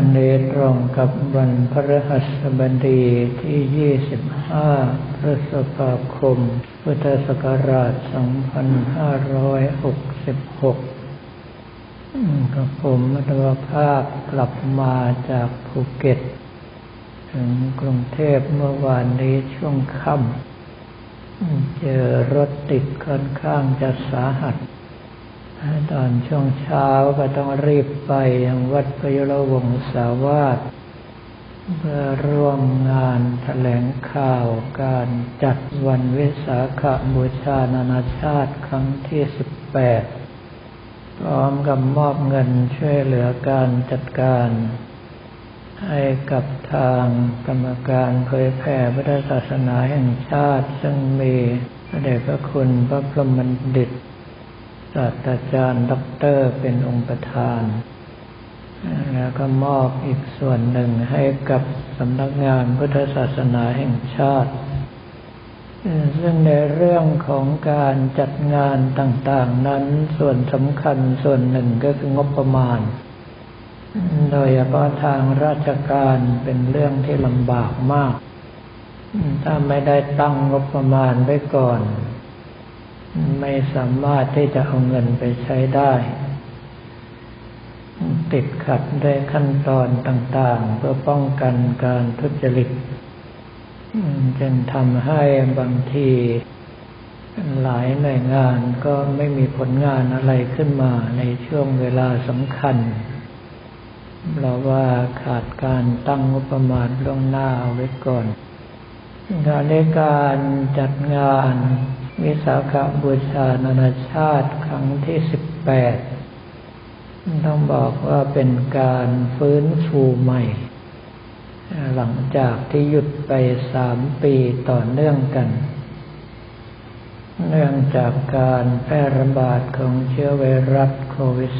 วันนี้ตรงกับวันพฤหัสบดีที่ 25 พฤษภาคม พุทธศักราช 2566 กับผมมัตวภาพกลับมาจากภูเก็ต ถึงกรุงเทพเมื่อวานนี้ช่วงค่ำ เจอรถติดค่อนข้างจะสาหัส ตอนช่วงเช้าก็ต้องรีบไปยังวัดพยุรวงศาวาสเพื่อร่วมงานแถลงข่าวการจัดวันวิสาขบูชานานาชาติครั้งที่18พร้อมกับมอบเงินช่วยเหลือการจัดการ ให้กับทางกรรมการเผยแผ่พุทธศาสนาแห่งชาติ ซึ่งมีพระเดชพระคุณพระพรหมบัณฑิต ศาสตราจารย์ด็อกเตอร์เป็นองค์ประธาน แล้วก็มอบอีกส่วนหนึ่งให้กับสำนักงานพุทธศาสนาแห่งชาติ ซึ่งในเรื่องของการจัดงานต่างๆนั้นส่วนสำคัญส่วนหนึ่งก็คืองบประมาณ โดยเฉพาะทางราชการเป็นเรื่องที่ลำบากมาก ถ้าไม่ได้ตั้งงบประมาณไว้ก่อน ไม่สามารถที่จะเอาเงินไปใช้ได้ ติดขัดด้วยขั้นตอนต่างๆ เพื่อป้องกันการทุจริตจึงทำให้บางทีหลายหน่วยงานก็ไม่มีผลงานอะไรขึ้นมาในช่วงเวลาสำคัญเราว่าขาดการตั้งงบประมาณล่วงหน้าไว้ก่อนการในการจัดงาน วิสาขบูชานานาชาติครั้งที่สิบแปดต้องบอกว่าเป็นการฟื้นฟูใหม่ หลังจากที่หยุดไปสามปีต่อเนื่องกัน เนื่องจากการแพร่ระบาดของเชื้อไวรัสโควิด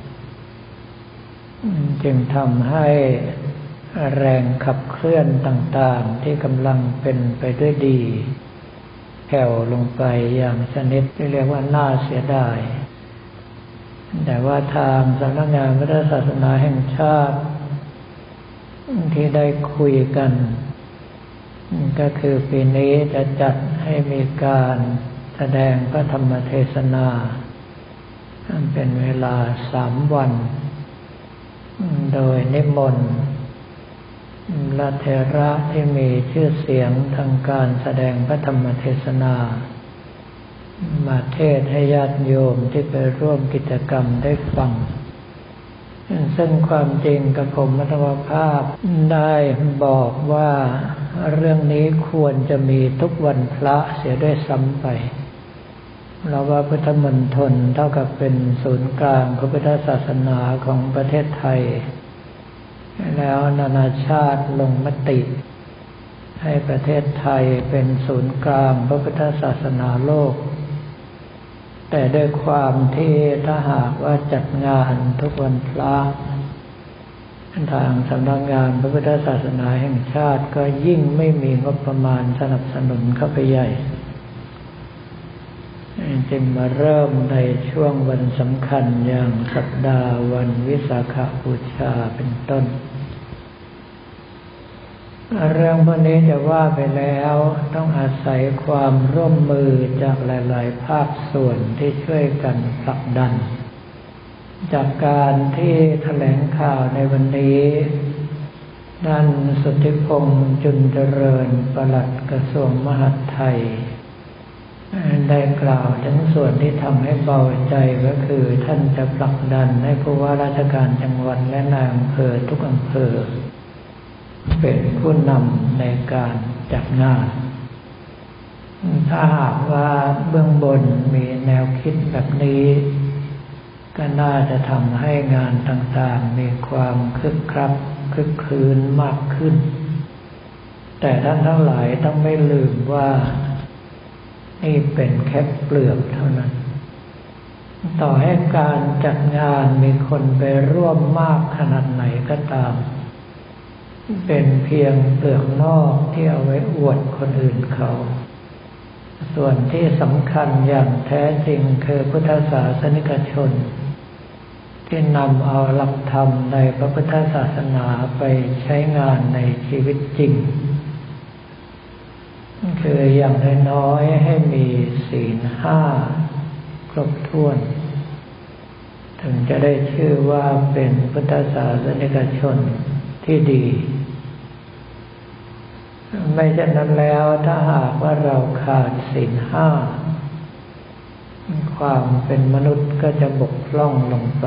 -19 จึงทำให้แรงขับเคลื่อนต่างๆที่กำลังเป็นไปด้วยดี แผ่วลงไปอย่างชนิทเรียกว่าน่าเสียดาย แต่ว่าทางสำนักงานพระศาสนาแห่งชาติ ที่ได้คุยกัน ก็คือปีนี้จะจัดให้มีการแสดงพระธรรมเทศนา เป็นเวลาสามวัน โดยนิมนต์ ละเทระที่มีชื่อเสียงทางการแสดงพระธรรมเทศนา มาเทศให้ญาติโยมที่ไปร่วมกิจกรรมได้ฟัง ซึ่งความจริงกับผมมัตวภาพได้บอกว่าเรื่องนี้ควรจะมีทุกวันพระเสียด้วยซ้ำไปเราว่าพุทธมณฑลเท่ากับเป็นศูนย์กลางพระพุทธศาสนาของประเทศไทย แล้วนานาชาติลงมติ ให้ประเทศไทยเป็นศูนย์กลางพระพุทธศาสนาโลก แต่ด้วยความที่ถ้าหากว่าจัดงานทุกวันพระทางสำนักงานพระพุทธศาสนาแห่งชาติก็ยิ่งไม่มีงบประมาณสนับสนุนเข้าไปใหญ่ จึงมาเริ่มในช่วงวันสำคัญอย่างสัปดาห์วันวิสาขบูชาเป็นต้น เรื่องพวกนี้จะว่าไปแล้วต้องอาศัยความร่วมมือจากหลาย ๆ ภาคส่วนที่ช่วยกันผลักดัน จากการที่แถลงข่าวในวันนี้นั่นสุทธิพงษ์จุนเจริญประหลัดกระทรวงมหาดไทย ได้กล่าวถึงส่วนที่ทำให้เบาใจก็คือท่านจะผลักดันให้ผู้ว่าราชการจังหวัดและนายอำเภอทุกอำเภอ เป็นผู้นำในการจัดงาน ถ้าหากว่าเบื้องบนมีแนวคิดแบบนี้ ก็น่าจะทำให้งานต่างๆมีความคึกคักคึกคืนมากขึ้น แต่ท่านทั้งหลายต้องไม่ลืมว่า นี่เป็นแค่เปลือกเท่านั้น ต่อให้การจัดงานมีคนไปร่วมมากขนาดไหนก็ตาม เป็นเพียงเปลือกนอกที่เอาไว้อวดคนอื่นเขา ส่วนที่สำคัญอย่างแท้จริงคือพุทธศาสนิกชน ที่นำเอาหลักธรรมในพระพุทธศาสนาไปใช้งานในชีวิตจริง คืออย่างน้อยๆให้มีศีลห้าครบถ้วน ถึงจะได้ชื่อว่าเป็นพุทธศาสนิกชนที่ดี ไม่เช่นนั้นแล้วถ้าหากว่าเราขาดศีลห้าความเป็นมนุษย์ก็จะบกพร่องลงไป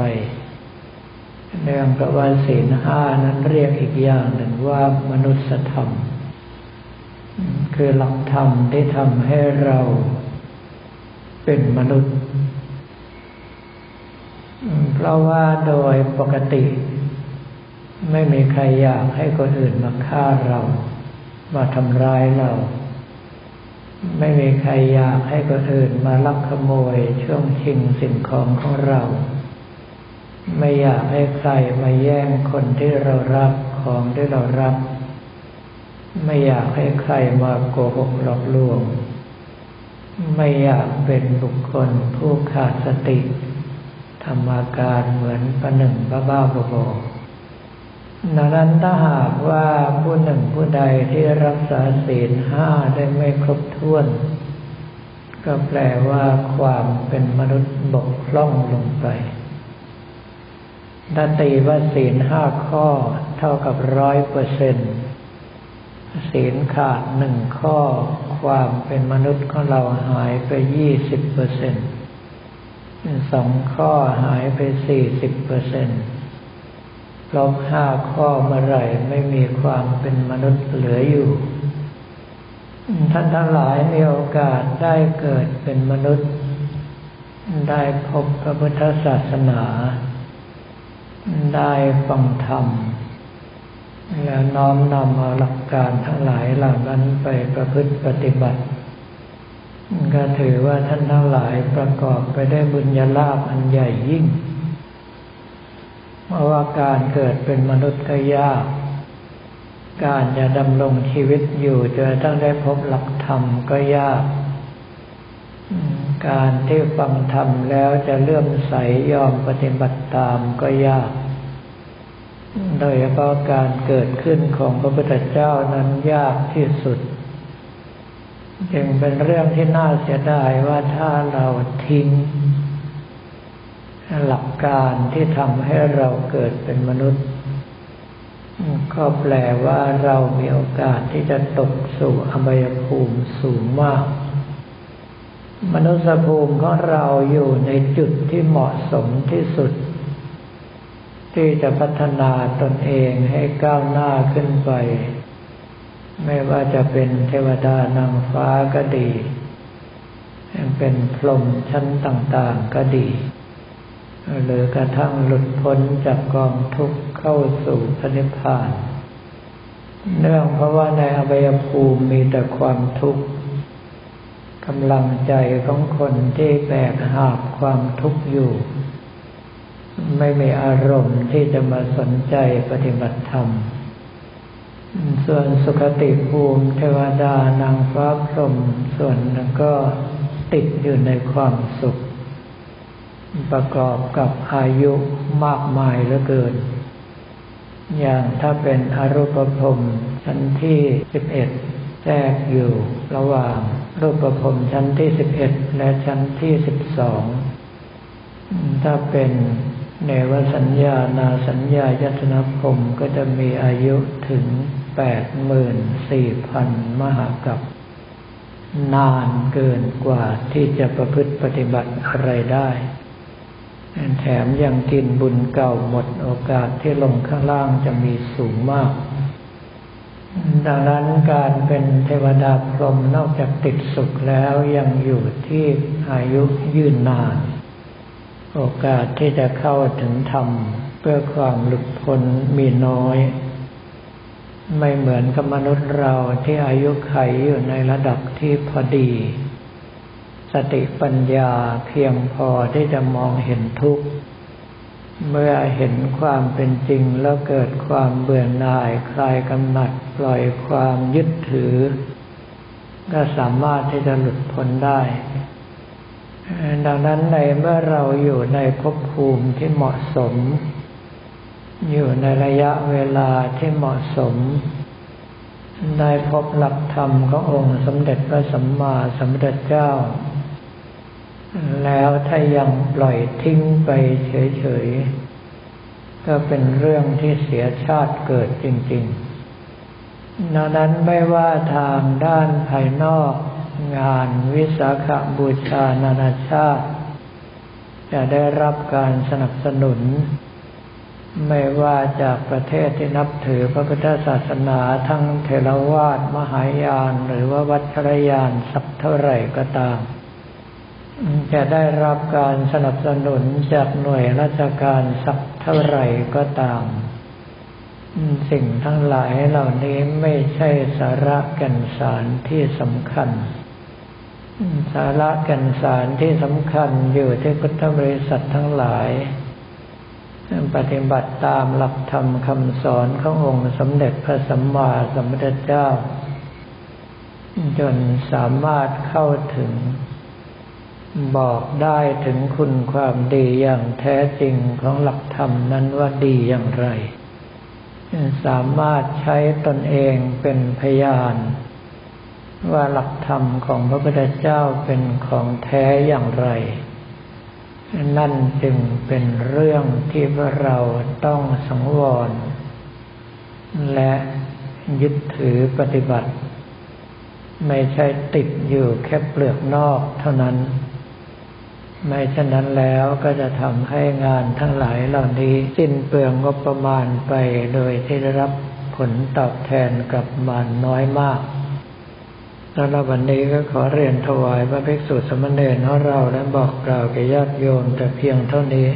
เนื่องจากว่าศีลห้านั้นเรียกอีกอย่างหนึ่งว่ามนุษยธรรม คือหลักธรรมที่ทำให้เราเป็นมนุษย์ เพราะว่าโดยปกติ ไม่มีใครอยากให้คนอื่นมาฆ่าเรา มาทำร้ายเรา ไม่มีใครอยากให้คนอื่นมาลักขโมยช่วงชิงสิ่งของของเรา ไม่อยากให้ใครมาแย่งคนที่เรารักของที่เรารัก ไม่อยากให้ใครมาโกหกหลอกลวง ไม่อยากเป็นบุคคลผู้ขาดสติทำอาการเหมือนประหนึ่งบ้าๆบอๆดังนั้นถ้าหากว่าผู้หนึ่งผู้ใดที่รักษาศีลห้าได้ไม่ครบถ้วน ก็แปลว่าความเป็นมนุษย์บกพร่องลงไปถ้าตีว่าศีลห้าข้อเท่ากับร้อยเปอร์เซ็นต์ ศีลขาดหนึ่งข้อ ความเป็นมนุษย์ของเราหายไปยี่สิบเปอร์เซ็นต์สองข้อหายไปสี่สิบเปอร์เซ็นต์ลบห้าข้อเมื่อไรไม่มีความเป็นมนุษย์เหลืออยู่ ท่านทั้งหลายมีโอกาสได้เกิดเป็นมนุษย์ ได้พบพระพุทธศาสนา ได้ฟังธรรม แล้วน้อมนำเอาหลักการทั้งหลายเหล่านั้นไปประพฤติปฏิบัติ ก็ถือว่าท่านทั้งหลายประกอบไปได้บุญญาลาภอันใหญ่ยิ่งเพราะว่าการเกิดเป็นมนุษย์ก็ยาก การจะดำรงชีวิตอยู่จนต้องได้พบหลักธรรมก็ยาก การที่ฟังธรรมแล้วจะเลื่อมใสยอมปฏิบัติตามก็ยาก โดยเฉพาะการเกิดขึ้นของพระพุทธเจ้านั้นยากที่สุด จึงเป็นเรื่องที่น่าเสียดายว่าถ้าเราทิ้ง หลักการที่ทำให้เราเกิดเป็นมนุษย์ ก็แปลว่าเรามีโอกาสที่จะตกสู่อบายภูมิสูงมาก มนุษยภูมิของเราอยู่ในจุดที่เหมาะสมที่สุด ที่จะพัฒนาตนเองให้ก้าวหน้าขึ้นไป ไม่ว่าจะเป็นเทวดานางฟ้าก็ดีเป็นพรหมชั้นต่างๆก็ดี หรือกระทั่งหลุดพ้นจากกองทุกข์เข้าสู่พระนิพพาน เนื่องเพราะว่าในอบายภูมิมีแต่ความทุกข์กำลังใจของคนที่แบกหาบความทุกข์อยู่ ไม่มีอารมณ์ที่จะมาสนใจปฏิบัติธรรม ส่วนสุขติภูมิเทวดานางฟ้าพรหมส่วนนั้นก็ติดอยู่ในความสุข ประกอบกับอายุมากมายเหลือเกิน อย่างถ้าเป็นอรูปภพชั้นที่สิบเอ็ดแทรกอยู่ระหว่างรูปภพชั้นที่สิบเอ็ดและชั้นที่สิบสองถ้าเป็น เนวสัญญานาสัญญายตนภพก็จะมีอายุถึงแปดหมื่นสี่พันมหากับ นานเกินกว่าที่จะประพฤติปฏิบัติอะไรได้ แถมยังกินบุญเก่าหมดโอกาสที่ลงข้างล่างจะมีสูงมาก ดังนั้นการเป็นเทวดาพรหมนอกจากติดสุขแล้วยังอยู่ที่อายุยืนนาน โอกาสที่จะเข้าถึงธรรม เพื่อความหลุดพ้นมีน้อย ไม่เหมือนกับมนุษย์เราที่อายุไขอยู่ในระดับที่พอดี สติปัญญาเพียงพอที่จะมองเห็นทุกข์ เมื่อเห็นความเป็นจริงแล้วเกิดความเบื่อหน่ายคลายกำหนัดปล่อยความยึดถือ ก็สามารถที่จะหลุดพ้นได้ ดังนั้นในเมื่อเราอยู่ในภพภูมิที่เหมาะสม อยู่ในระยะเวลาที่เหมาะสม ได้พบหลักธรรมขององค์สมเด็จพระสัมมาสัมพุทธเจ้า แล้วถ้ายังปล่อยทิ้งไปเฉยๆ ก็เป็นเรื่องที่เสียชาติเกิดจริง ๆ ดังนั้นไม่ว่าทางด้านภายนอก งานวิสาขบูชานานาชาติ จะได้รับการสนับสนุน ไม่ว่าจากประเทศที่นับถือพระพุทธศาสนาทั้งเทรวาสมหายานหรือว่าวัชรยานสักเท่าไหร่ก็ตาม จะได้รับการสนับสนุนจากหน่วยราชการสักเท่าไหร่ก็ตาม สิ่งทั้งหลายเหล่านี้ไม่ใช่สาระแก่นสารที่สำคัญ สาระแก่นสารที่สำคัญอยู่ที่พุทธบริษัททั้งหลาย ปฏิบัติตามหลักธรรมคำสอนขององค์สมเด็จพระสัมมาสัมพุทธเจ้า จนสามารถเข้าถึง บอกได้ถึงคุณความดีอย่างแท้จริงของหลักธรรมนั้นว่าดีอย่างไร สามารถใช้ตนเองเป็นพยาน ว่าหลักธรรมของพระพุทธเจ้าเป็นของแท้อย่างไร นั่นจึงเป็นเรื่องที่เราต้องสังวร และยึดถือปฏิบัติ ไม่ใช่ติดอยู่แค่เปลือกนอกเท่านั้น ไม่เช่นนั้นแล้วก็จะทำให้งานทั้งหลายเหล่านี้ สิ้นเปลืองงบประมาณไปโดยที่ได้รับผลตอบแทนกับมันน้อยมาก สำหรับวันนี้ก็ขอเรียนถวายพระภิกษุสมณเณรของเราและบอกกล่าวแก่ญาติโยมแต่เพียงเท่านี้